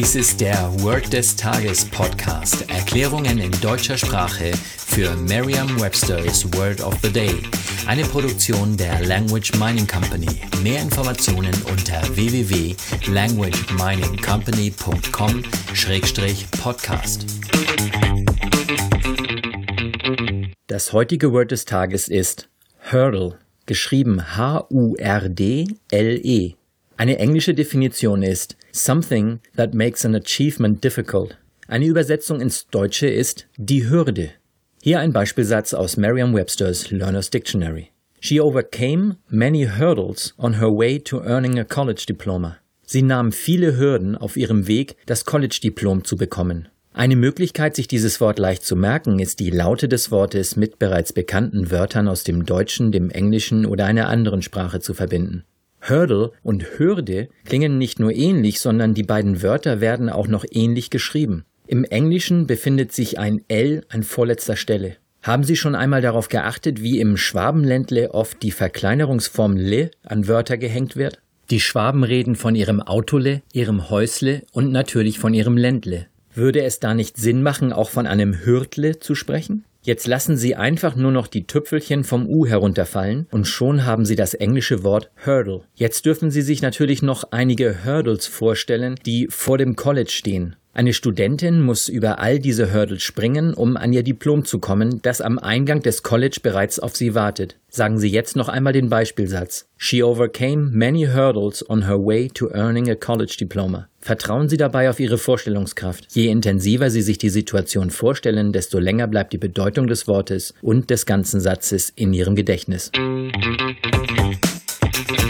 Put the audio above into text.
Dies ist der Word des Tages Podcast. Erklärungen in deutscher Sprache für Merriam-Webster's Word of the Day. Eine Produktion der Language Mining Company. Mehr Informationen unter www.languageminingcompany.com-podcast. Das heutige Word des Tages ist Hurdle, geschrieben H-U-R-D-L-E. Eine englische Definition ist something that makes an achievement difficult. Eine Übersetzung ins Deutsche ist die Hürde. Hier ein Beispielsatz aus Merriam-Webster's Learner's Dictionary. She overcame many hurdles on her way to earning a college diploma. Sie nahm viele Hürden auf ihrem Weg, das College-Diplom zu bekommen. Eine Möglichkeit, sich dieses Wort leicht zu merken, ist die Laute des Wortes mit bereits bekannten Wörtern aus dem Deutschen, dem Englischen oder einer anderen Sprache zu verbinden. Hurdle und Hürde klingen nicht nur ähnlich, sondern die beiden Wörter werden auch noch ähnlich geschrieben. Im Englischen befindet sich ein L an vorletzter Stelle. Haben Sie schon einmal darauf geachtet, wie im Schwabenländle oft die Verkleinerungsform le an Wörter gehängt wird? Die Schwaben reden von ihrem Autole, ihrem Häusle und natürlich von ihrem Ländle. Würde es da nicht Sinn machen, auch von einem Hürtle zu sprechen? Jetzt lassen Sie einfach nur noch die Tüpfelchen vom U herunterfallen und schon haben Sie das englische Wort Hurdle. Jetzt dürfen Sie sich natürlich noch einige Hurdles vorstellen, die vor dem College stehen. Eine Studentin muss über all diese Hurdles springen, um an ihr Diplom zu kommen, das am Eingang des College bereits auf sie wartet. Sagen Sie jetzt noch einmal den Beispielsatz. She overcame many hurdles on her way to earning a college diploma. Vertrauen Sie dabei auf Ihre Vorstellungskraft. Je intensiver Sie sich die Situation vorstellen, desto länger bleibt die Bedeutung des Wortes und des ganzen Satzes in Ihrem Gedächtnis.